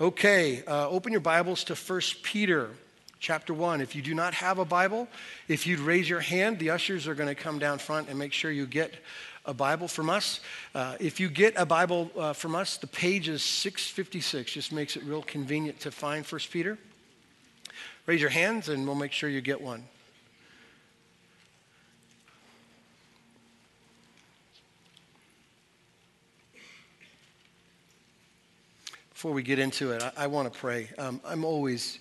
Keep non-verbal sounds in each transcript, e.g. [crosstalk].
Okay, uh, open your Bibles to 1 Peter chapter 1. If you do not have a Bible, if you'd raise your hand, the ushers are going to come down front and make sure you get a Bible from us. Uh, if you get a Bible uh, from us, the page is 656. Just makes it real convenient to find 1 Peter. Raise your hands and we'll make sure you get one. Before we get into it, I, I want to pray. Um, I'm always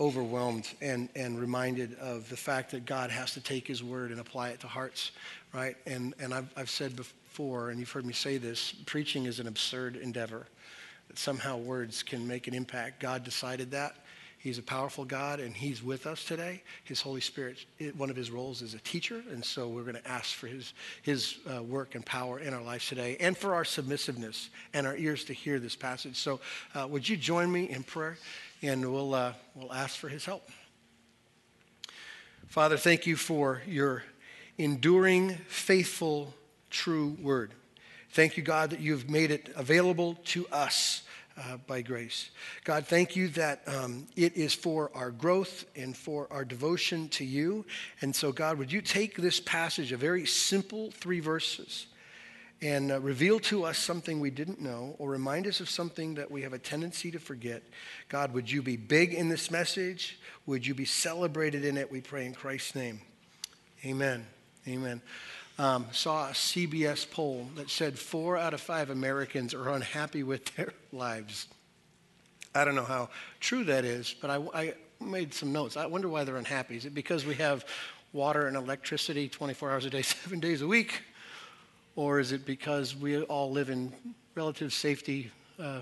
overwhelmed and, and reminded of the fact that God has to take his word and apply it to hearts, right? And, and I've, I've said before, and you've heard me say this, preaching is an absurd endeavor. That somehow words can make an impact. God decided that. He's a powerful God, and He's with us today. His Holy Spirit, one of His roles is a teacher, and so we're going to ask for His, his uh, work and power in our lives today, and for our submissiveness and our ears to hear this passage. So, uh, would you join me in prayer, and we'll, uh, we'll ask for His help. Father, thank you for your enduring, faithful, true word. Thank you, God, that you've made it available to us uh, by grace. God, thank you that um, it is for our growth and for our devotion to you. And so, God, would you take this passage, a very simple three verses, and uh, reveal to us something we didn't know or remind us of something that we have a tendency to forget? God, would you be big in this message? Would you be celebrated in it? We pray in Christ's name. Amen. Amen um, saw a CBS poll that said four out of five Americans are unhappy with [laughs] their lives. I don't know how true that is, but I, I made some notes. I wonder why they're unhappy. Is it because we have water and electricity 24 hours a day, [laughs] seven days a week? Or is it because we all live in relative safety, uh,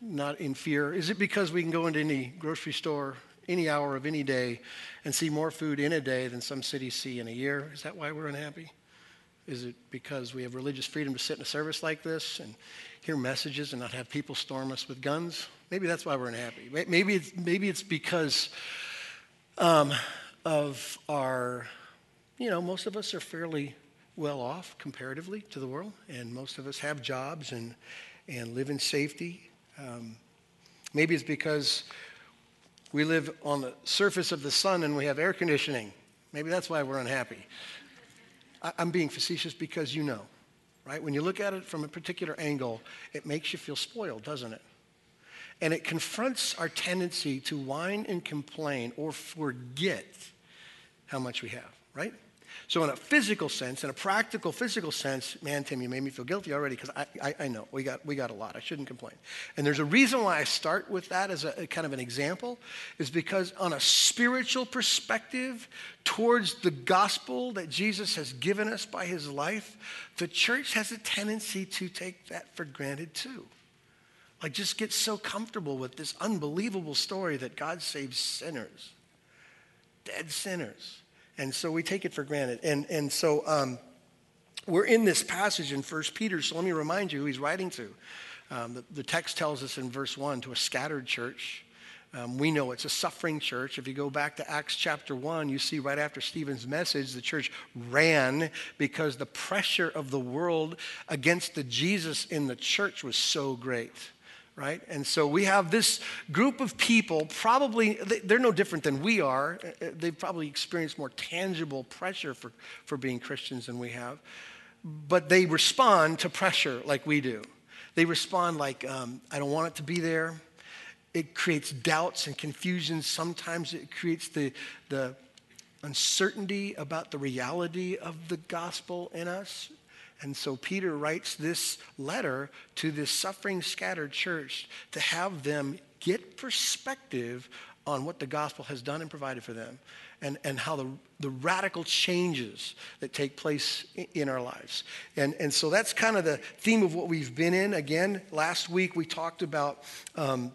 not in fear? Is it because we can go into any grocery store any hour of any day and see more food in a day than some cities see in a year? Is that why we're unhappy? Is it because we have religious freedom to sit in a service like this and hear messages and not have people storm us with guns? Maybe that's why we're unhappy. Maybe it's, maybe it's because um, of our, you know, most of us are fairly well off comparatively to the world, and most of us have jobs and, and live in safety. Um, maybe it's because we live on the surface of the sun and we have air conditioning. Maybe that's why we're unhappy. I'm being facetious because you know, right? When you look at it from a particular angle, it makes you feel spoiled, doesn't it? And it confronts our tendency to whine and complain or forget how much we have, right? So, in a physical sense, in a practical physical sense, man, Tim, you made me feel guilty already because I, I, I, know we got, we got a lot. I shouldn't complain. And there's a reason why I start with that as a, a kind of an example, is because on a spiritual perspective towards the gospel that Jesus has given us by his life, the church has a tendency to take that for granted too. Like, just get so comfortable with this unbelievable story that God saves sinners, dead sinners and so we take it for granted. And, and so um, we're in this passage in 1 Peter, so let me remind you who he's writing to. Um, the, the, text tells us in verse 1 to a scattered church. Um, we know it's a suffering church. If you go back to Acts chapter 1, you see right after Stephen's message, the church ran because the pressure of the world against the Jesus in the church was so great right? And so we have this group of people, probably, they're no different than we are. Uh, uh, they've probably experienced more tangible pressure for, for being Christians than we have. But they respond to pressure like we do. They respond like, um, I don't want it to be there. It creates doubts and confusion. Sometimes it creates the, the uncertainty about the reality of the gospel in us. And so Peter writes this letter to this suffering, scattered church to have them get perspective on what the gospel has done and provided for them and, and how the, the radical changes that take place in our lives. And, and so that's kind of the theme of what we've been in. Again, last week we talked about um,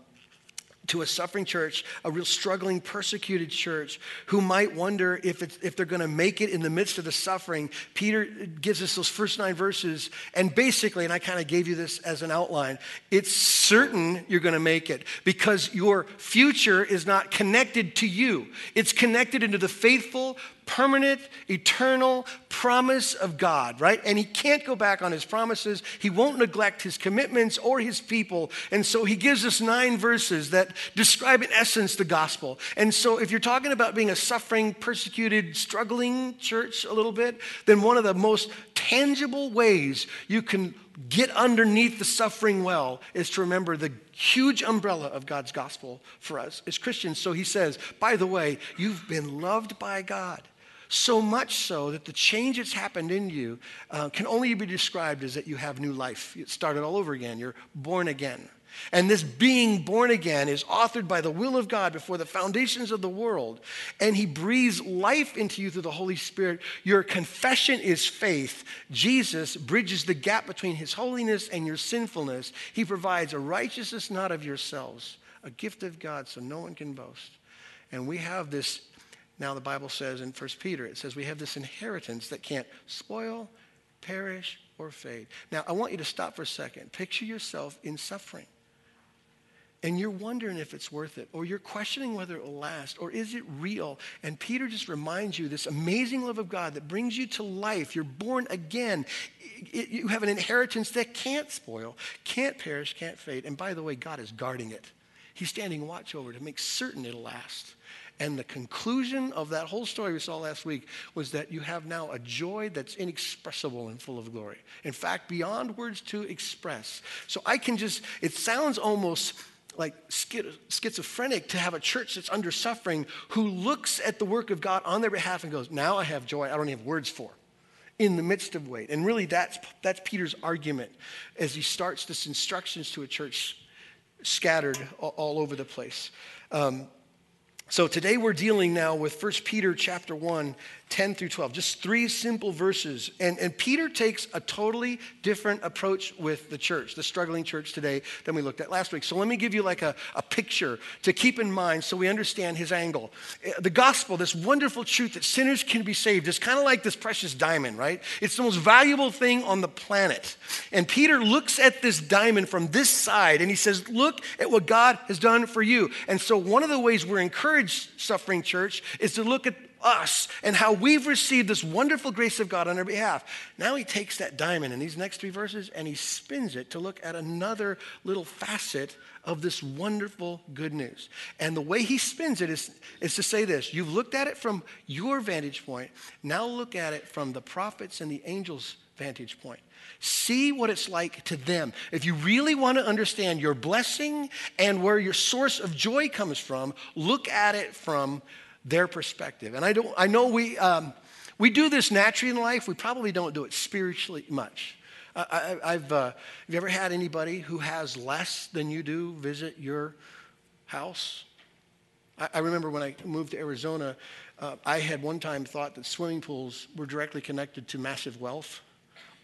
to a suffering church, a real struggling, persecuted church who might wonder if, if they're going to make it in the midst of the suffering. Peter gives us those first nine verses, and basically, and I kind of gave you this as an outline, it's certain you're going to make it because your future is not connected to you. It's connected into the faithful, permanent, eternal promise of God, right? And he can't go back on his promises. He won't neglect his commitments or his people. And so he gives us nine verses that describe, in essence, the gospel. And so if you're talking about being a suffering, persecuted, struggling church a little bit, then one of the most tangible ways you can get underneath the suffering well is to remember the huge umbrella of God's gospel for us as Christians. So he says, by the way, you've been loved by God. So much so that the change that's happened in you uh, can only be described as that you have new life. It started all over again. You're born again. And this being born again is authored by the will of God before the foundations of the world. And He breathes life into you through the Holy Spirit. Your confession is faith. Jesus bridges the gap between His holiness and your sinfulness. He provides a righteousness not of yourselves, a gift of God so no one can boast. And we have this, now the Bible says in 1 Peter, it says we have this inheritance that can't spoil, perish, or fade. Now, I want you to stop for a second. Picture yourself in suffering and you're wondering if it's worth it, or you're questioning whether it will last, or is it real? And Peter just reminds you this amazing love of God that brings you to life. You're born again. You have an inheritance that can't spoil, can't perish, can't fade. And by the way, God is guarding it. He's standing watch over to make certain it'll last. And the conclusion of that whole story we saw last week was that you have now a joy that's inexpressible and full of glory. In fact, beyond words to express. So I can just, it sounds almost like schizophrenic to have a church that's under suffering who looks at the work of God on their behalf and goes, Now I have joy I don't have words for in the midst of weight. And really, that's, that's Peter's argument as he starts this instructions to a church scattered all, all over the place. Um, so today we're dealing now with 1 Peter chapter 1, 10 through 12, just three simple verses. And, and Peter takes a totally different approach with the church, the struggling church today, than we looked at last week. So let me give you like a, a picture to keep in mind so we understand his angle. Eh, the gospel, this wonderful truth that sinners can be saved, is kind of like this precious diamond, right? It's the most valuable thing on the planet. And Peter looks at this diamond from this side and he says, Look at what God has done for you. And so one of the ways we're encouraged, suffering church, is to look at us and how we've received this wonderful grace of God on our behalf. Now he takes that diamond in these next three verses and he spins it to look at another little facet of this wonderful good news. And the way he spins it is, is to say this you've looked at it from your vantage point, now look at it from the prophets and the angels' vantage point. See what it's like to them. If you really want to understand your blessing and where your source of joy comes from, look at it from their perspective. And I, don't, I know we, um, we do this naturally in life, we probably don't do it spiritually much. I, have uh, have you ever had anybody who has less than you do visit your house? I, I remember when I moved to Arizona, uh, I had one time thought that swimming pools were directly connected to massive wealth,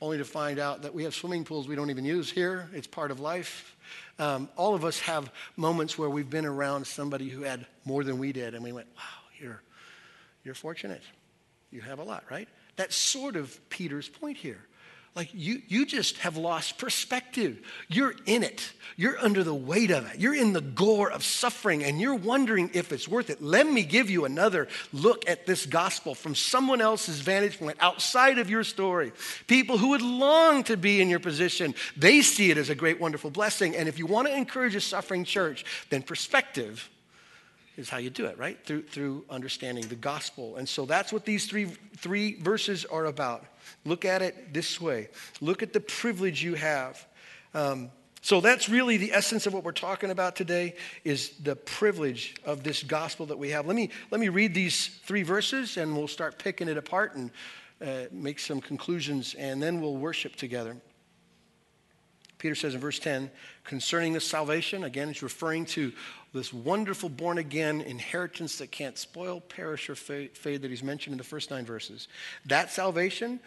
only to find out that we have swimming pools we don't even use here. It's part of life. Um, all of us have moments where we've been around somebody who had more than we did, and we went, wow, you're, you're fortunate. You have a lot, right? That's sort of Peter's point here. Like you, you just have lost perspective. You're in it. You're under the weight of it. You're in the gore of suffering and you're wondering if it's worth it. Let me give you another look at this gospel from someone else's vantage point outside of your story. People who would long to be in your position, they see it as a great, wonderful blessing. And if you want to encourage a suffering church, then perspective is how you do it, right? Through, through understanding the gospel. And so that's what these three, three verses are about. Look at it this way look at the privilege you have. Um, so that's really the essence of what we're talking about today is the privilege of this gospel that we have. Let me, let me read these three verses and we'll start picking it apart and uh, make some conclusions and then we'll worship together. Peter says in verse 10, concerning the salvation, again, he's referring to this wonderful born again inheritance that can't spoil, perish, or fade that he's mentioned in the first nine verses. That salvation,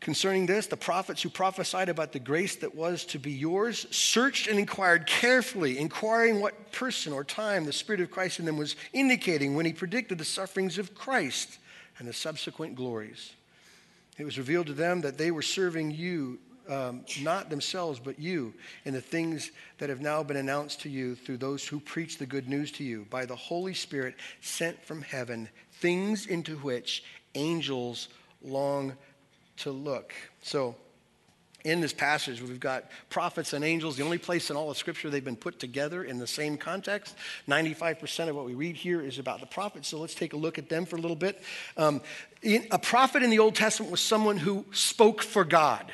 concerning this, the prophets who prophesied about the grace that was to be yours searched and inquired carefully, inquiring what person or time the Spirit of Christ in them was indicating when he predicted the sufferings of Christ and the subsequent glories. It was revealed to them that they were serving you um, not themselves, but you, in the things that have now been announced to you through those who preach the good news to you by the Holy Spirit sent from heaven, things into which angels long to look. So, in this passage, we've got prophets and angels, the only place in all of Scripture they've been put together in the same context. 95% of what we read here is about the prophets, so let's take a look at them for a little bit. Um, in, a prophet in the Old Testament was someone who spoke for God.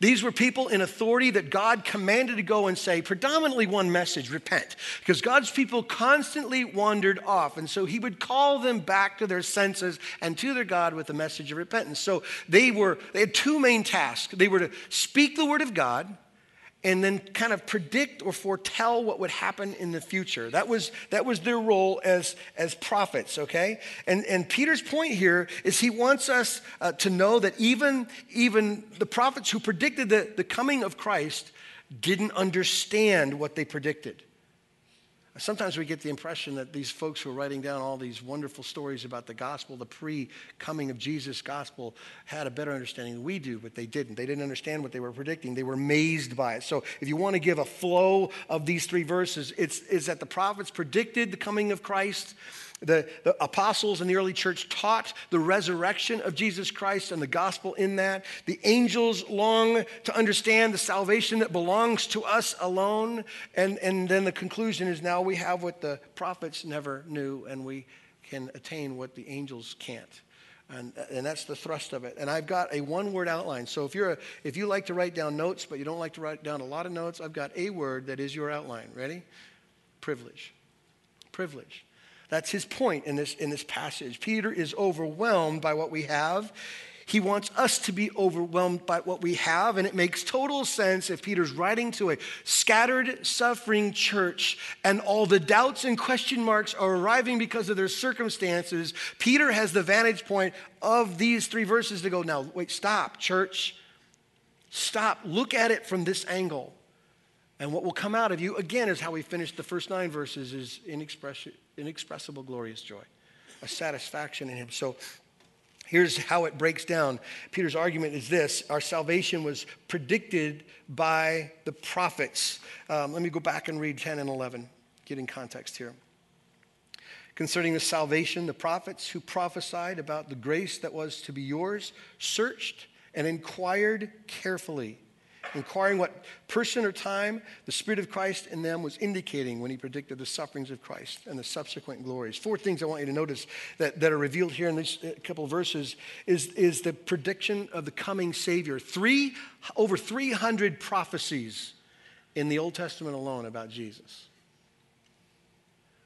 These were people in authority that God commanded to go and say predominantly one message repent. Because God's people constantly wandered off. And so he would call them back to their senses and to their God with the message of repentance. So they were, they had two main tasks. They were to speak the word of God and then kind of predict or foretell what would happen in the future. That was, that was their role as, as prophets, okay? And, and Peter's point here is he wants us uh, to know that even, even the prophets who predicted the, the coming of Christ didn't understand what they predicted. Sometimes we get the impression that these folks who are writing down all these wonderful stories about the gospel, the pre coming of Jesus gospel, had a better understanding than we do, but they didn't. They didn't understand what they were predicting. They were amazed by it. So, if you want to give a flow of these three verses, it's, it's that the prophets predicted the coming of Christ the, the, apostles in the early church taught the resurrection of Jesus Christ and the gospel in that. The angels long to understand the salvation that belongs to us alone. And, and then the conclusion is now we have what the prophets never knew, and we can attain what the angels can't. And, and that's the thrust of it. And I've got a one word outline. So if, you're a, if you like to write down notes, but you don't like to write down a lot of notes, I've got a word that is your outline. Ready? Privilege. Privilege. That's his point in this, in this passage. Peter is overwhelmed by what we have. He wants us to be overwhelmed by what we have, and it makes total sense if Peter's writing to a scattered, suffering church and all the doubts and question marks are arriving because of their circumstances. Peter has the vantage point of these three verses to go, now, wait, stop, church. Stop. Look at it from this angle. And what will come out of you, again, is how we finished the first nine verses, is inexpressible, glorious joy, a satisfaction in Him. So here's how it breaks down. Peter's argument is this Our salvation was predicted by the prophets. Um, let me go back and read 10 and 11, get in context here. Concerning the salvation, the prophets who prophesied about the grace that was to be yours searched and inquired carefully inquiring what person or time the Spirit of Christ in them was indicating when he predicted the sufferings of Christ and the subsequent glories. Four things I want you to notice that, that are revealed here in these uh, couple verses is, is the prediction of the coming Savior. Three, over 300 prophecies in the Old Testament alone about Jesus.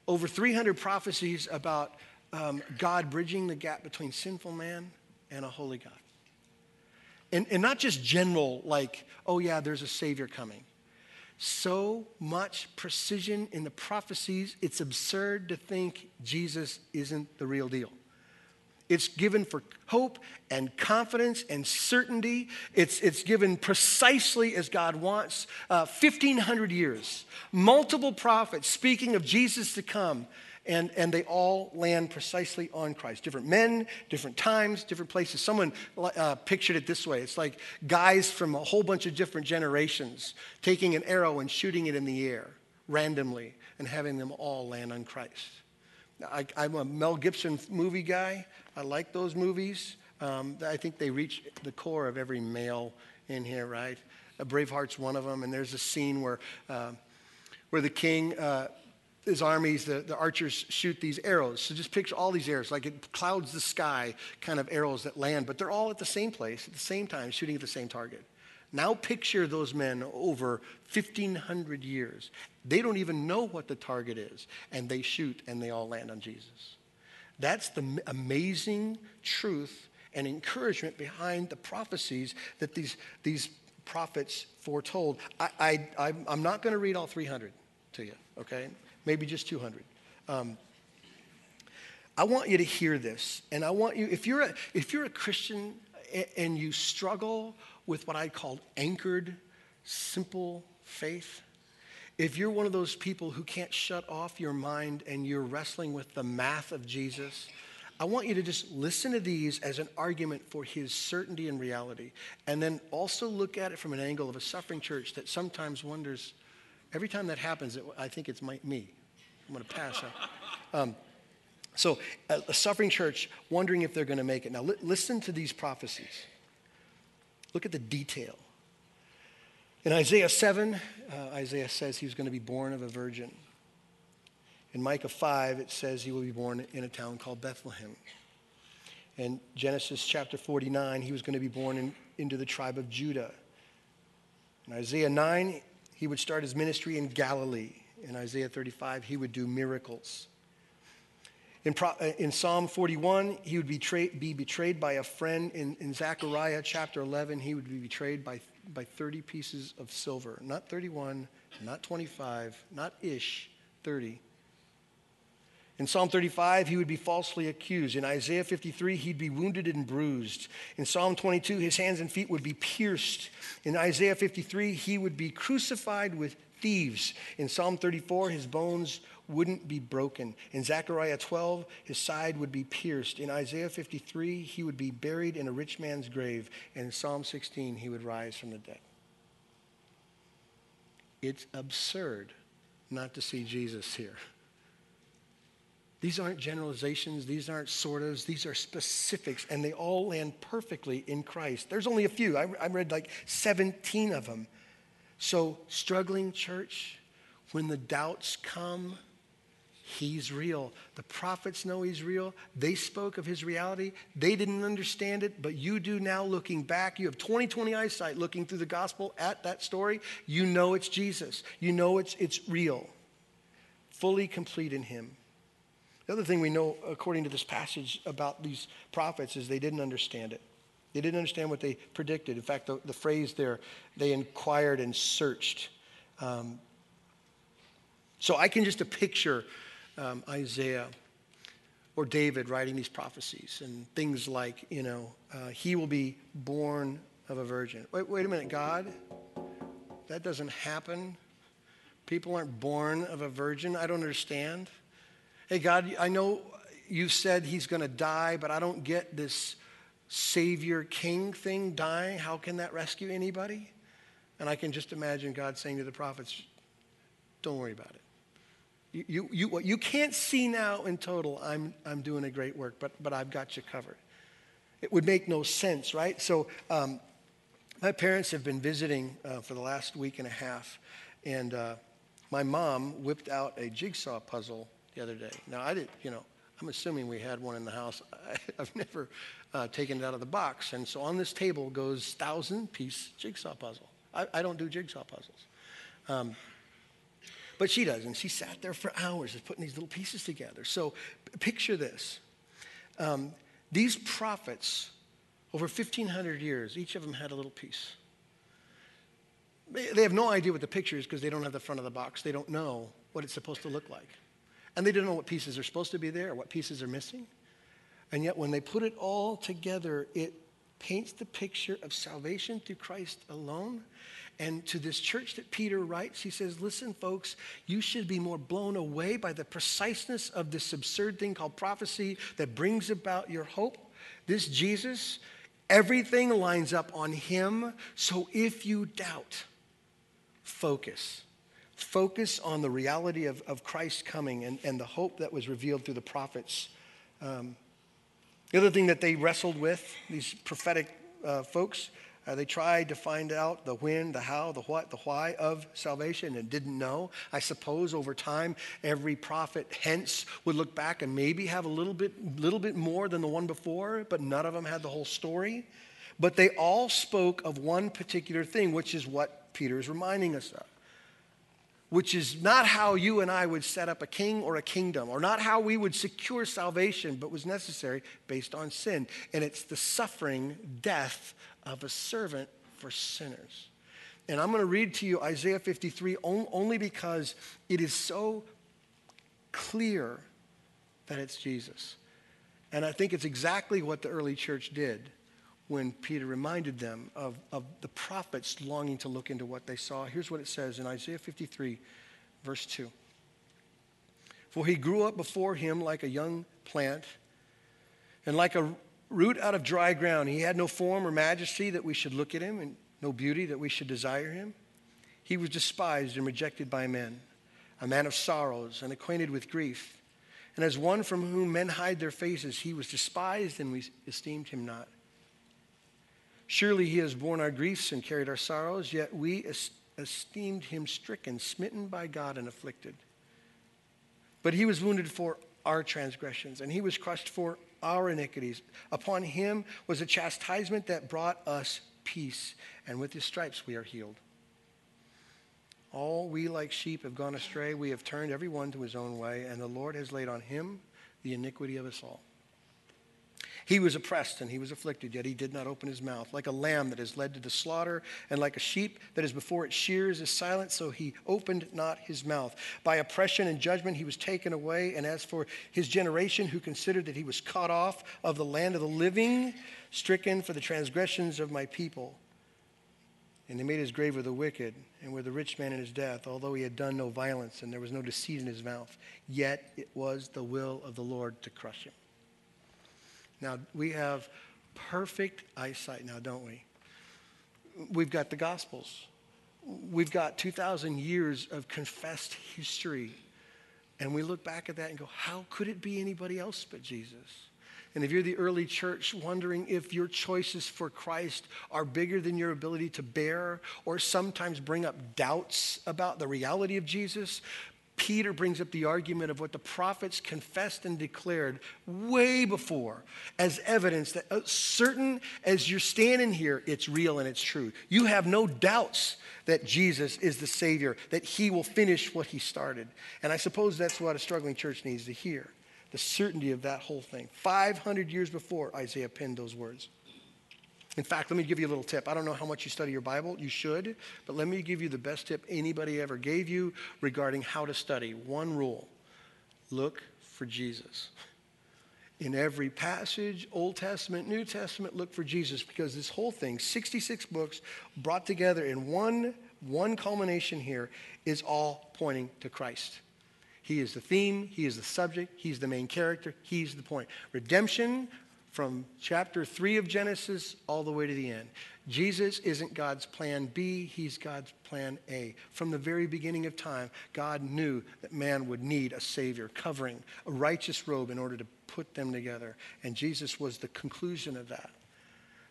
Over 300 prophecies about um, God bridging the gap between sinful man and a holy God. And, and not just general, like, oh yeah, there's a Savior coming. So much precision in the prophecies, it's absurd to think Jesus isn't the real deal. It's given for hope and confidence and certainty. It's, it's given precisely as God wants. Uh, 1,500 years, multiple prophets speaking of Jesus to come and, and they all land precisely on Christ. Different men, different times, different places. Someone uh, pictured it this way it's like guys from a whole bunch of different generations taking an arrow and shooting it in the air randomly and having them all land on Christ. I, am a Mel Gibson movie guy. I like those movies. Um, I think they reach the core of every male in here, right? Braveheart's one of them, and there's a scene where, uh, where the king uh, his armies, the, the archers shoot these arrows. So just picture all these arrows, like it clouds the sky kind of arrows that land, but they're all at the same place at the same time, shooting at the same target. Now picture those men over 1,500 years. They don't even know what the target is, and they shoot and they all land on Jesus. That's the amazing truth and encouragement behind the prophecies that these, these prophets foretold. I, I, I'm not going to read all 300 to you, okay? Maybe just 200. Um, I want you to hear this, and I want you, if you're a, if you're a Christian and you struggle with what I call anchored, simple faith, if you're one of those people who can't shut off your mind and you're wrestling with the math of Jesus, I want you to just listen to these as an argument for his certainty and reality. And then also look at it from an angle of a suffering church that sometimes wonders, every time that happens, I think it's my, me. I'm going to pass out. Um, so, a, a, suffering church wondering if they're going to make it. Now, li- listen to these prophecies. Look at the detail. In Isaiah 7, uh, Isaiah says he was going to be born of a virgin. In Micah 5, it says he will be born in a town called Bethlehem. In Genesis chapter 49, he was going to be born in, into the tribe of Judah. In Isaiah 9, he would start his ministry in Galilee. In Isaiah 35, he would do miracles. In, Pro, uh, in Psalm 41, he would betray, be betrayed by a friend. In, in Zechariah chapter 11, he would be betrayed by, by 30 pieces of silver. Not 31, not 25, not ish, 30. In Psalm 35, he would be falsely accused. In Isaiah 53, he'd be wounded and bruised. In Psalm 22, his hands and feet would be pierced. In Isaiah 53, he would be crucified with thieves. In Psalm 34, his bones wouldn't be broken. In Zechariah 12, his side would be pierced. In Isaiah 53, he would be buried in a rich man's grave. And in Psalm 16, he would rise from the dead. It's absurd not to see Jesus here. These aren't generalizations, these aren't sort ofs, these are specifics, and they all land perfectly in Christ. There's only a few. I, I read like 17 of them. So, struggling church, when the doubts come, He's real. The prophets know He's real. They spoke of His reality. They didn't understand it, but you do now looking back. You have 2020 eyesight looking through the gospel at that story. You know it's Jesus. You know it's, it's real, fully complete in Him. The other thing we know, according to this passage about these prophets, is they didn't understand it. They didn't understand what they predicted. In fact, the, the phrase there, they inquired and searched. Um, so I can just picture um, Isaiah or David writing these prophecies and things like, you know, uh, he will be born of a virgin. Wait, wait a minute, God, that doesn't happen. People aren't born of a virgin. I don't understand. Hey, God, I know you said he's going to die, but I don't get this Savior King thing dying. How can that rescue anybody? And I can just imagine God saying to the prophets, don't worry about it. You, you, you, what you can't see now in total, I'm, I'm doing a great work, but, but I've got you covered. It would make no sense, right? So, um, my parents have been visiting uh, for the last week and a half, and uh, my mom whipped out a jigsaw puzzle the other day. Now, I did, you know, I'm assuming we had one in the house. I, have never uh, taken it out of the box. And so on this table goes thousand piece jigsaw puzzle. I, I don't do jigsaw puzzles. Um, but she does, and she sat there for hours just putting these little pieces together. So picture this. Um, these prophets, over 1,500 years, each of them had a little piece. They have no idea what the picture is because they don't have the front of the box. They don't know what it's supposed to look like. And they don't know what pieces are supposed to be there, what pieces are missing. And yet, when they put it all together, it paints the picture of salvation through Christ alone. And to this church that Peter writes, he says, Listen, folks, you should be more blown away by the preciseness of this absurd thing called prophecy that brings about your hope. This Jesus, everything lines up on him. So if you doubt, focus. Focus on the reality of, of Christ's coming and, and the hope that was revealed through the prophets. Um, the other thing that they wrestled with, these prophetic uh, folks, uh, they tried to find out the when, the how, the what, the why of salvation and didn't know. I suppose over time, every prophet hence would look back and maybe have a little bit, little bit more than the one before, but none of them had the whole story. But they all spoke of one particular thing, which is what Peter is reminding us of which is not how you and I would set up a king or a kingdom, or not how we would secure salvation, but was necessary based on sin. And it's the suffering death of a servant for sinners. And I'm going to read to you Isaiah 53 only because it is so clear that it's Jesus. And I think it's exactly what the early church did when Peter reminded them of, of the prophets longing to look into what they saw. Here's what it says in Isaiah 53, verse 2. For he grew up before him like a young plant And like a root out of dry ground, he had no form or majesty that we should look at him, and no beauty that we should desire him. He was despised and rejected by men, a man of sorrows and acquainted with grief. And as one from whom men hide their faces, he was despised, and we esteemed him not. Surely he has borne our griefs and carried our sorrows, yet we esteemed him stricken, smitten by God, and afflicted. But he was wounded for our transgressions, and he was crushed for our iniquities. Upon him was a chastisement that brought us peace, and with his stripes we are healed. All we like sheep have gone astray. We have turned every one to his own way, and the Lord has laid on him the iniquity of us all. He was oppressed and he was afflicted, yet he did not open his mouth. Like a lamb that is led to the slaughter, and like a sheep that is before its shears is silent, so he opened not his mouth. By oppression and judgment he was taken away. And as for his generation, who considered that he was cut off of the land of the living, stricken for the transgressions of my people. And they made his grave with the wicked and with the rich man in his death, although he had done no violence and there was no deceit in his mouth. Yet it was the will of the Lord to crush him. Now, we have perfect eyesight now, don't we? We've got the Gospels. We've got 2,000 years of confessed history. And we look back at that and go, how could it be anybody else but Jesus? And if you're the early church wondering if your choices for Christ are bigger than your ability to bear or sometimes bring up doubts about the reality of Jesus, Peter brings up the argument of what the prophets confessed and declared way before as evidence that uh, certain as you're standing here, it's real and it's true. You have no doubts that Jesus is the Savior, that He will finish what He started. And I suppose that's what a struggling church needs to hear the certainty of that whole thing. 500 years before Isaiah penned those words. In fact, let me give you a little tip. I don't know how much you study your Bible. You should. But let me give you the best tip anybody ever gave you regarding how to study. One rule look for Jesus. In every passage, Old Testament, New Testament, look for Jesus because this whole thing, 66 books brought together in one, one culmination here, is all pointing to Christ. He is the theme, He is the subject, He's the main character, He's the point. Redemption, from chapter 3 of Genesis all the way to the end. Jesus isn't God's plan B, he's God's plan A. From the very beginning of time, God knew that man would need a Savior, covering, a righteous robe in order to put them together. And Jesus was the conclusion of that.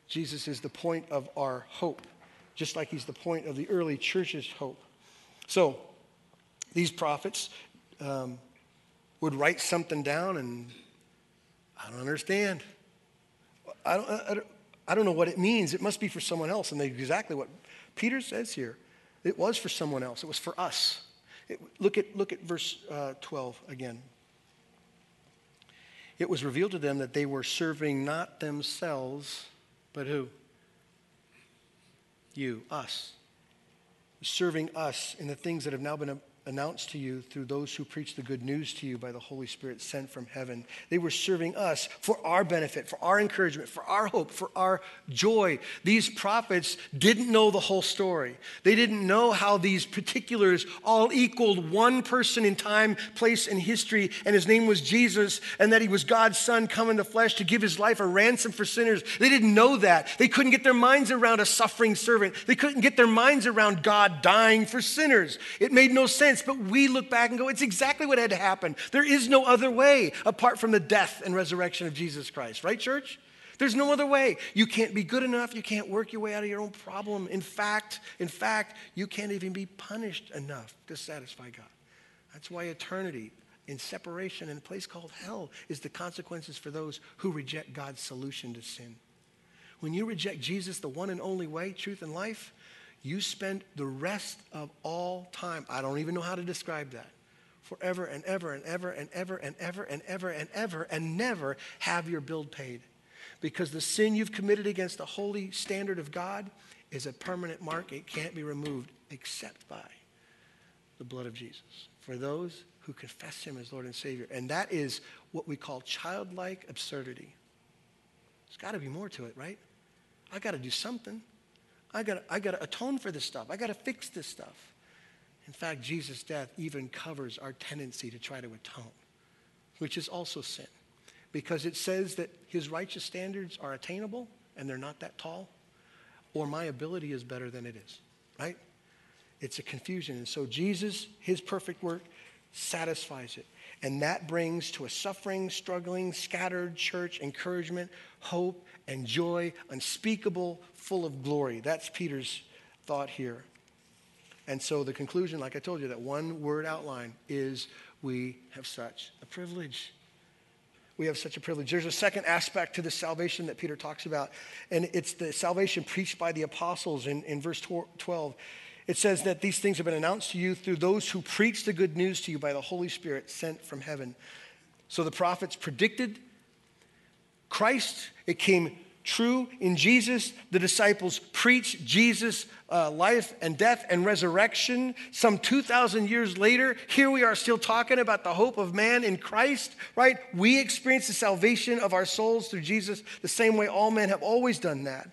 Jesus is the point of our hope, just like he's the point of the early church's hope. So, these prophets um, would write something down, and I don't understand. I don't, I, don't, I don't know what it means. It must be for someone else. And exactly what Peter says here. It was for someone else. It was for us. It, look, at, look at verse uh, 12 again. It was revealed to them that they were serving not themselves, but who? You, us. Serving us in the things that have now been announced to you through those who preach the good news to you by the Holy Spirit sent from heaven. They were serving us for our benefit, for our encouragement, for our hope, for our joy. These prophets didn't know the whole story. They didn't know how these particulars all equaled one person in time, place, and history, and his name was Jesus, and that he was God's son come in the flesh to give his life a ransom for sinners. They didn't know that. They couldn't get their minds around a suffering servant. They couldn't get their minds around God dying for sinners. It made no sense sense, but we look back and go, it's exactly what had to happen. There is no other way apart from the death and resurrection of Jesus Christ, right, church? There's no other way. You can't be good enough. You can't work your way out of your own problem. In fact, in fact, you can't even be punished enough to satisfy God. That's why eternity in separation in a place called hell is the consequences for those who reject God's solution to sin. When you reject Jesus, the one and only way, truth, and life, you spend the rest of all time, I don't even know how to describe that, forever and ever and ever and ever and ever and ever and ever and never have your bill paid. Because the sin you've committed against the holy standard of God is a permanent mark. It can't be removed except by the blood of Jesus for those who confess him as Lord and Savior. And that is what we call childlike absurdity. There's got to be more to it, right? I got to do something. I got I got to atone for this stuff. I got to fix this stuff. In fact, Jesus' death even covers our tendency to try to atone, which is also sin. because it says that his righteous standards are attainable and they're not that tall, or my ability is better than it is, right? It's a confusion. And so Jesus, his perfect work, satisfies it. And that brings to a suffering, struggling, scattered church encouragement, hope, and joy, unspeakable, full of glory. That's Peter's thought here. And so the conclusion, like I told you, that one word outline is we have such a privilege. We have such a privilege. There's a second aspect to the salvation that Peter talks about, and it's the salvation preached by the apostles in, in verse 12. It says that these things have been announced to you through those who preach the good news to you by the Holy Spirit sent from heaven. So the prophets predicted Christ, it came true in Jesus. The disciples preached Jesus' uh, life and death and resurrection. Some 2,000 years later, here we are still talking about the hope of man in Christ, right? We experience the salvation of our souls through Jesus the same way all men have always done that.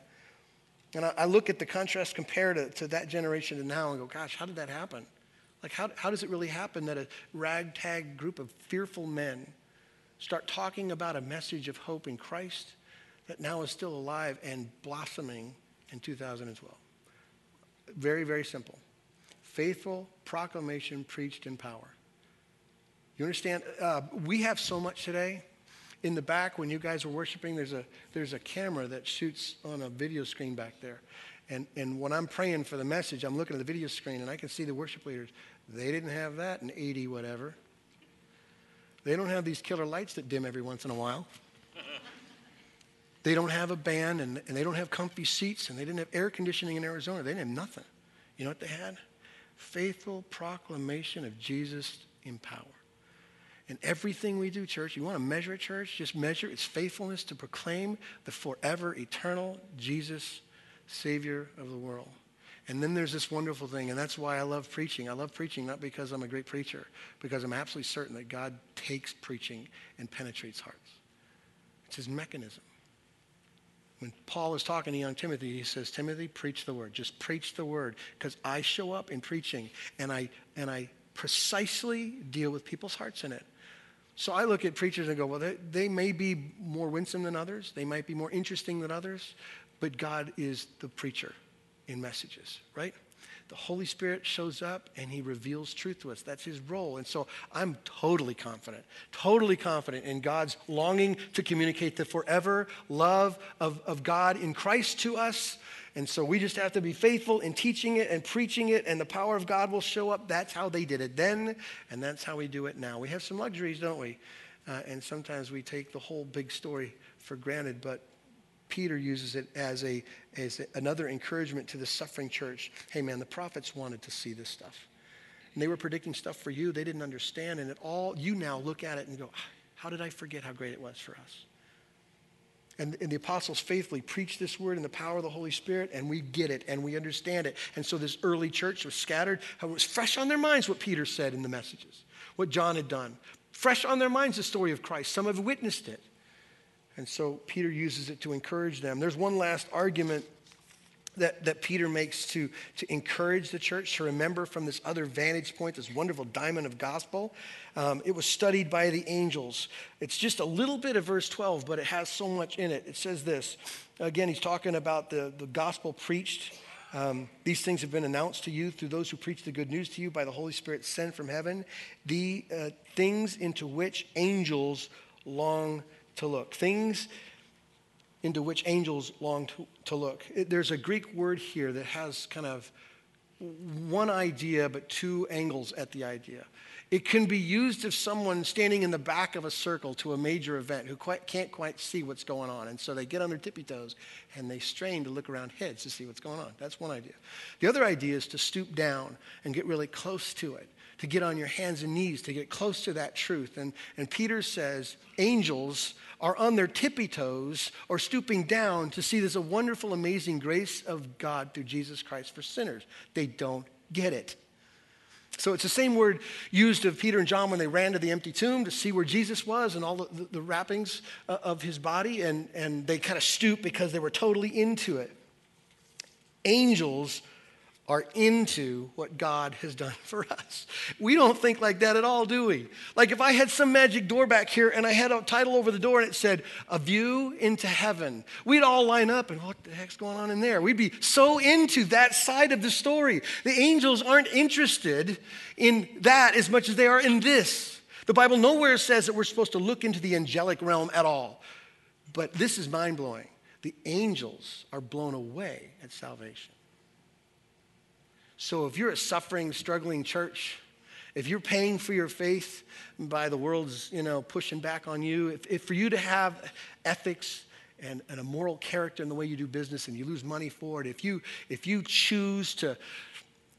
And I, I look at the contrast compared to, to that generation to now and go, gosh, how did that happen? Like, how, how does it really happen that a ragtag group of fearful men start talking about a message of hope in Christ that now is still alive and blossoming in 2012? Very, very simple. Faithful proclamation preached in power. You understand? Uh, we have so much today in the back when you guys are worshiping there's a there's a camera that shoots on a video screen back there and and when i'm praying for the message i'm looking at the video screen and i can see the worship leaders they didn't have that in 80 whatever they don't have these killer lights that dim every once in a while. They don't have a band and, and they don't have comfy seats and they didn't have air conditioning in arizona. They didn't have nothing. You know what they had? Faithful proclamation of jesus in power. And everything we do, church, you want to measure a church? Just measure its faithfulness to proclaim the forever, eternal Jesus, Savior of the world. And then there's this wonderful thing, and that's why I love preaching. I love preaching not because I'm a great preacher, because I'm absolutely certain that God takes preaching and penetrates hearts. It's his mechanism. When Paul is talking to young Timothy, he says, Timothy, preach the word. Just preach the word. Because I show up in preaching and I and I precisely deal with people's hearts in it. So I look at preachers and go, well, they, they may be more winsome than others, they might be more interesting than others, but God is the preacher in messages, right? The Holy Spirit shows up and he reveals truth to us. That's his role. And so I'm totally confident, totally confident in God's longing to communicate the forever love of, of God in Christ to us and so we just have to be faithful in teaching it and preaching it, and the power of God will show up. That's how they did it then, and that's how we do it now. We have some luxuries, don't we? Uh, and sometimes we take the whole big story for granted, but Peter uses it as, a, as another encouragement to the suffering church. Hey, man, the prophets wanted to see this stuff. And they were predicting stuff for you they didn't understand, and it all, you now look at it and go, ah, how did I forget how great it was for us? And, and, the apostles faithfully preached this word in the power of the Holy Spirit, and we get it and we understand it. And so this early church was scattered. It was fresh on their minds what Peter said in the messages, what John had done. Fresh on their minds the story of Christ. Some have witnessed it. And so Peter uses it to encourage them. There's one last argument that, that Peter makes to, to encourage the church to remember from this other vantage point, this wonderful diamond of gospel. Um, it was studied by the angels. It's just a little bit of verse 12, but it has so much in it. It says this again, he's talking about the, the gospel preached. Um, these things have been announced to you through those who preach the good news to you by the Holy Spirit sent from heaven, the uh, things into which angels long to look. Things into which angels long to, to look. It, there's a Greek word here that has kind of one idea but two angles at the idea. It can be used if someone's standing in the back of a circle to a major event who quite, can't quite see what's going on. And so they get on their tippy toes and they strain to look around heads to see what's going on. That's one idea. The other idea is to stoop down and get really close to it, to get on your hands and knees, to get close to that truth. And, and Peter says angels are on their tippy toes or stooping down to see this wonderful, amazing grace of God through Jesus Christ for sinners. They don't get it. So it's the same word used of Peter and John when they ran to the empty tomb to see where Jesus was and all the, the, the wrappings uh, of his body, and, and they kind of stooped because they were totally into it. Angels are into what God has done for us. We don't think like that at all, do we? Like if I had some magic door back here and I had a title over the door and it said, A View into Heaven, we'd all line up and what the heck's going on in there? We'd be so into that side of the story. The angels aren't interested in that as much as they are in this. The Bible nowhere says that we're supposed to look into the angelic realm at all. But this is mind blowing. The angels are blown away at salvation. So if you're a suffering, struggling church, if you're paying for your faith by the world's, you know, pushing back on you, if, if for you to have ethics and, and a moral character in the way you do business and you lose money for it, if you, if you choose to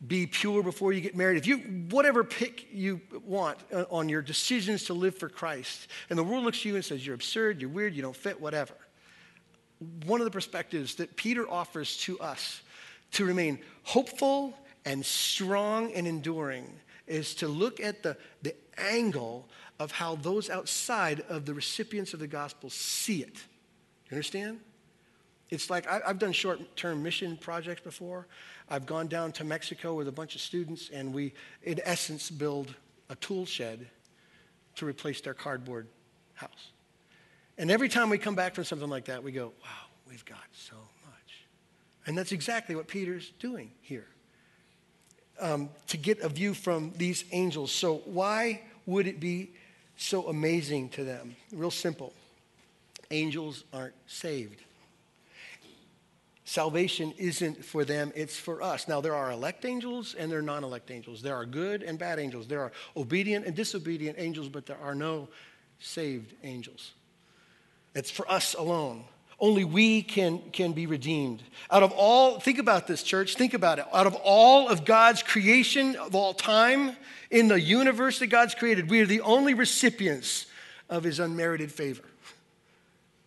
be pure before you get married, if you, whatever pick you want on your decisions to live for Christ, and the world looks at you and says, you're absurd, you're weird, you don't fit, whatever. One of the perspectives that Peter offers to us to remain hopeful and strong and enduring is to look at the, the angle of how those outside of the recipients of the gospel see it. You understand? It's like I, have done short term mission projects before. I've gone down to Mexico with a bunch of students, and we, in essence, build a tool shed to replace their cardboard house. And every time we come back from something like that, we go, wow, we've got so much. And that's exactly what Peter's doing here um, to get a view from these angels. So, why would it be so amazing to them? Real simple angels aren't saved. Salvation isn't for them, it's for us. Now, there are elect angels and there are non elect angels. There are good and bad angels. There are obedient and disobedient angels, but there are no saved angels. It's for us alone. Only we can, can be redeemed. Out of all, think about this, church, think about it. Out of all of God's creation of all time in the universe that God's created, we are the only recipients of his unmerited favor.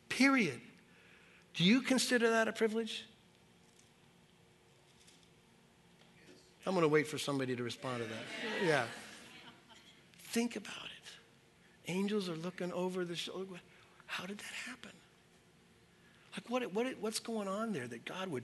Period. Do you consider that a privilege? I'm going to wait for somebody to respond to that. Yeah. Think about it. Angels are looking over the shoulder. How did that happen? Like, what, what, what's going on there that God would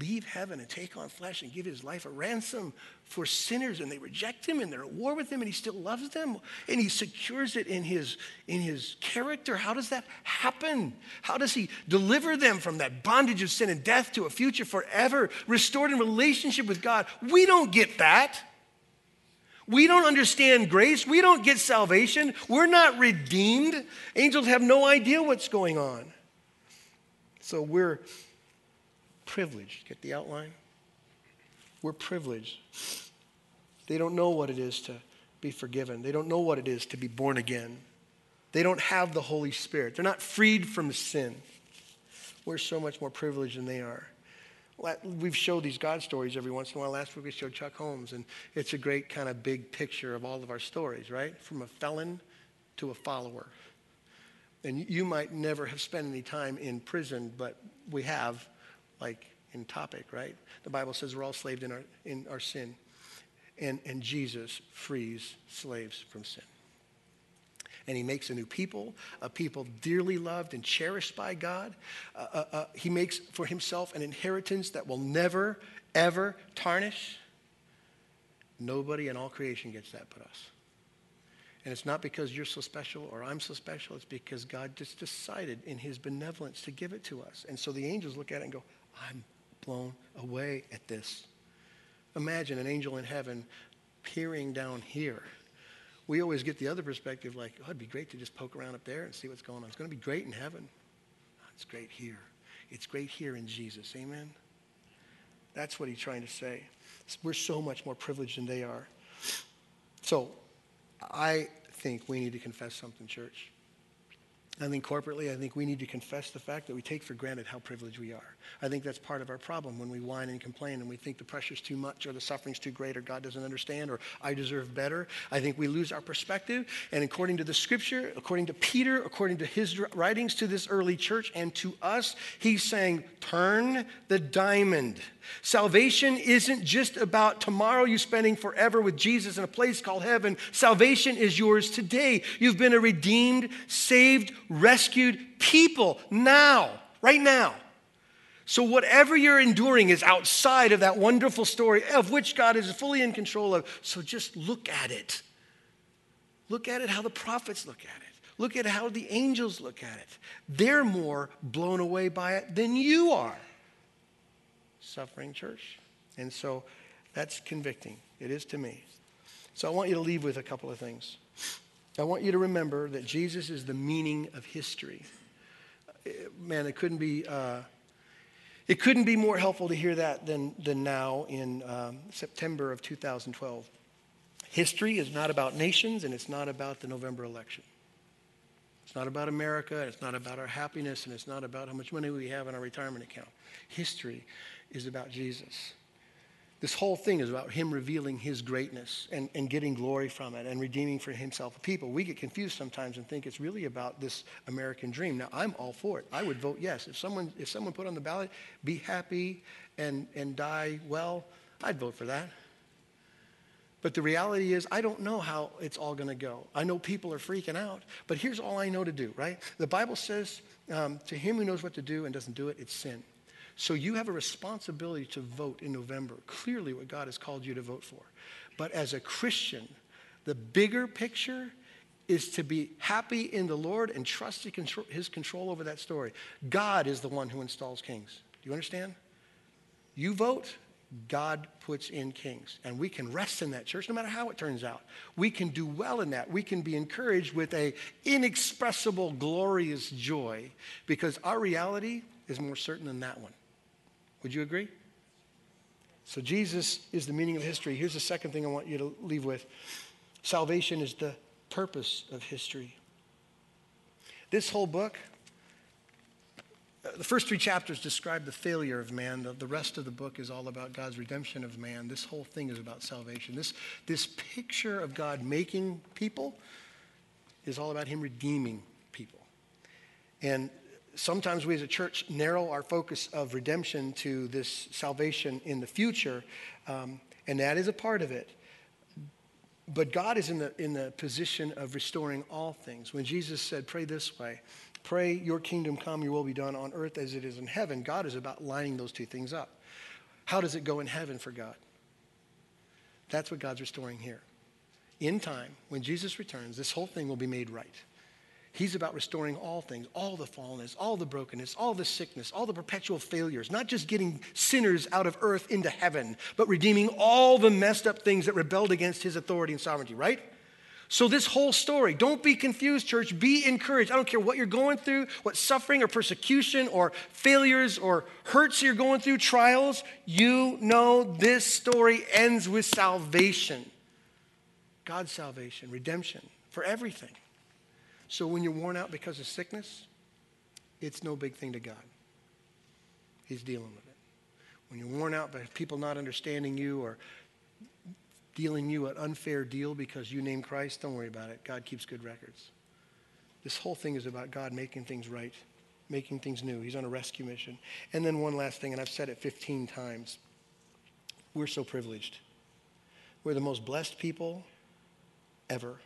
leave heaven and take on flesh and give his life a ransom for sinners and they reject him and they're at war with him and he still loves them and he secures it in his in his character? How does that happen? How does he deliver them from that bondage of sin and death to a future forever restored in relationship with god? We don't get that. We don't understand grace. We don't get salvation. We're not redeemed. Angels have no idea what's going on so we're privileged. Get the outline? We're privileged. They don't know what it is to be forgiven, they don't know what it is to be born again. They don't have the Holy Spirit, they're not freed from sin. We're so much more privileged than they are. We've showed these God stories every once in a while. Last week we showed Chuck Holmes, and it's a great kind of big picture of all of our stories, right? From a felon to a follower. And you might never have spent any time in prison, but we have, like in topic, right? The Bible says we're all slaves in our, in our sin. And, and Jesus frees slaves from sin. And he makes a new people, a people dearly loved and cherished by God. Uh, uh, uh, he makes for himself an inheritance that will never, ever tarnish. Nobody in all creation gets that but us. And it's not because you're so special or I'm so special. It's because God just decided in his benevolence to give it to us. And so the angels look at it and go, I'm blown away at this. Imagine an angel in heaven peering down here. We always get the other perspective like, oh, it'd be great to just poke around up there and see what's going on. It's going to be great in heaven. Ah, it's great here. It's great here in Jesus. Amen? That's what he's trying to say. We're so much more privileged than they are. So, I think we need to confess something, church. I think corporately, I think we need to confess the fact that we take for granted how privileged we are. I think that's part of our problem when we whine and complain and we think the pressure's too much or the suffering's too great or God doesn't understand or I deserve better. I think we lose our perspective. And according to the scripture, according to Peter, according to his writings to this early church and to us, he's saying, turn the diamond. Salvation isn't just about tomorrow you spending forever with Jesus in a place called heaven. Salvation is yours today. You've been a redeemed, saved, rescued people now, right now. So, whatever you're enduring is outside of that wonderful story of which God is fully in control of. So, just look at it. Look at it how the prophets look at it. Look at how the angels look at it. They're more blown away by it than you are. Suffering church. And so that's convicting. It is to me. So I want you to leave with a couple of things. I want you to remember that Jesus is the meaning of history. Man, it couldn't be. Uh, it couldn't be more helpful to hear that than, than now in um, September of 2012. History is not about nations and it's not about the November election. It's not about America, it's not about our happiness, and it's not about how much money we have in our retirement account. History is about Jesus. This whole thing is about him revealing his greatness and, and getting glory from it and redeeming for himself people. We get confused sometimes and think it's really about this American dream. Now, I'm all for it. I would vote yes. If someone, if someone put on the ballot, be happy and, and die well, I'd vote for that. But the reality is, I don't know how it's all going to go. I know people are freaking out, but here's all I know to do, right? The Bible says, um, to him who knows what to do and doesn't do it, it's sin. So you have a responsibility to vote in November, clearly what God has called you to vote for. But as a Christian, the bigger picture is to be happy in the Lord and trust his control over that story. God is the one who installs kings. Do you understand? You vote, God puts in kings. And we can rest in that church no matter how it turns out. We can do well in that. We can be encouraged with a inexpressible glorious joy because our reality is more certain than that one. Would you agree? So, Jesus is the meaning of history. Here's the second thing I want you to leave with salvation is the purpose of history. This whole book, uh, the first three chapters describe the failure of man. The, the rest of the book is all about God's redemption of man. This whole thing is about salvation. This, this picture of God making people is all about Him redeeming people. And sometimes we as a church narrow our focus of redemption to this salvation in the future, um, and that is a part of it. But God is in the, in the position of restoring all things. When Jesus said, Pray this way, pray, Your kingdom come, Your will be done on earth as it is in heaven, God is about lining those two things up. How does it go in heaven for God? That's what God's restoring here. In time, when Jesus returns, this whole thing will be made right. He's about restoring all things, all the fallenness, all the brokenness, all the sickness, all the perpetual failures, not just getting sinners out of earth into heaven, but redeeming all the messed up things that rebelled against his authority and sovereignty, right? So, this whole story, don't be confused, church. Be encouraged. I don't care what you're going through, what suffering or persecution or failures or hurts you're going through, trials, you know this story ends with salvation God's salvation, redemption for everything. So when you're worn out because of sickness, it's no big thing to God. He's dealing with it. When you're worn out by people not understanding you or dealing you an unfair deal because you name Christ, don't worry about it. God keeps good records. This whole thing is about God making things right, making things new. He's on a rescue mission. And then one last thing, and I've said it 15 times. We're so privileged. We're the most blessed people ever.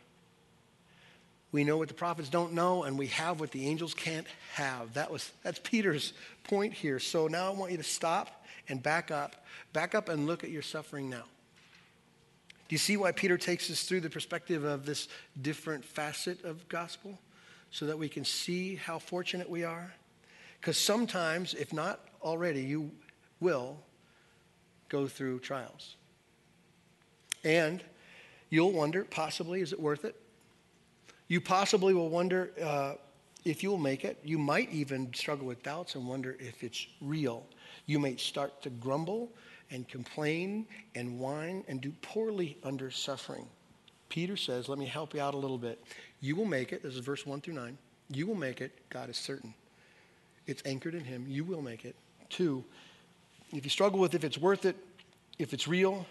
We know what the prophets don't know, and we have what the angels can't have. That was, that's Peter's point here. So now I want you to stop and back up. Back up and look at your suffering now. Do you see why Peter takes us through the perspective of this different facet of gospel? So that we can see how fortunate we are? Because sometimes, if not already, you will go through trials. And you'll wonder, possibly, is it worth it? You possibly will wonder uh, if you'll make it. You might even struggle with doubts and wonder if it's real. You may start to grumble and complain and whine and do poorly under suffering. Peter says, Let me help you out a little bit. You will make it. This is verse 1 through 9. You will make it. God is certain. It's anchored in Him. You will make it. Two, if you struggle with if it's worth it, if it's real,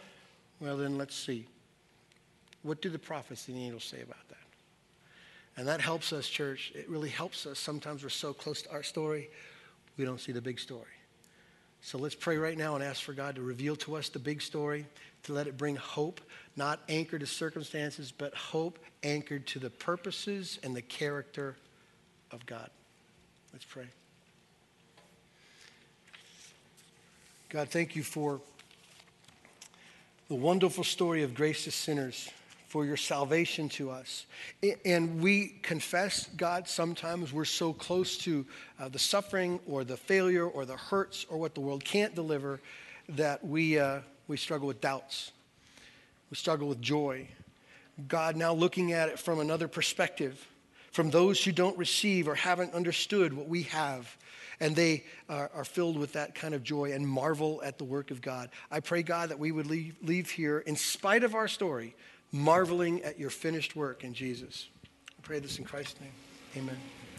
well, then let's see. What do the prophets and the angels say about that? And that helps us, church. It really helps us. Sometimes we're so close to our story, we don't see the big story. So let's pray right now and ask for God to reveal to us the big story, to let it bring hope, not anchored to circumstances, but hope anchored to the purposes and the character of God. Let's pray. God, thank you for the wonderful story of gracious sinners, for your salvation to us. And we confess, God, sometimes we're so close to uh, the suffering or the failure or the hurts or what the world can't deliver that we, uh, we struggle with doubts. We struggle with joy. God, now looking at it from another perspective, from those who don't receive or haven't understood what we have, and they are, filled with that kind of joy and marvel at the work of God. I pray, God, that we would leave here, in spite of our story, marveling at your finished work in Jesus. I pray this in Christ's name. Amen.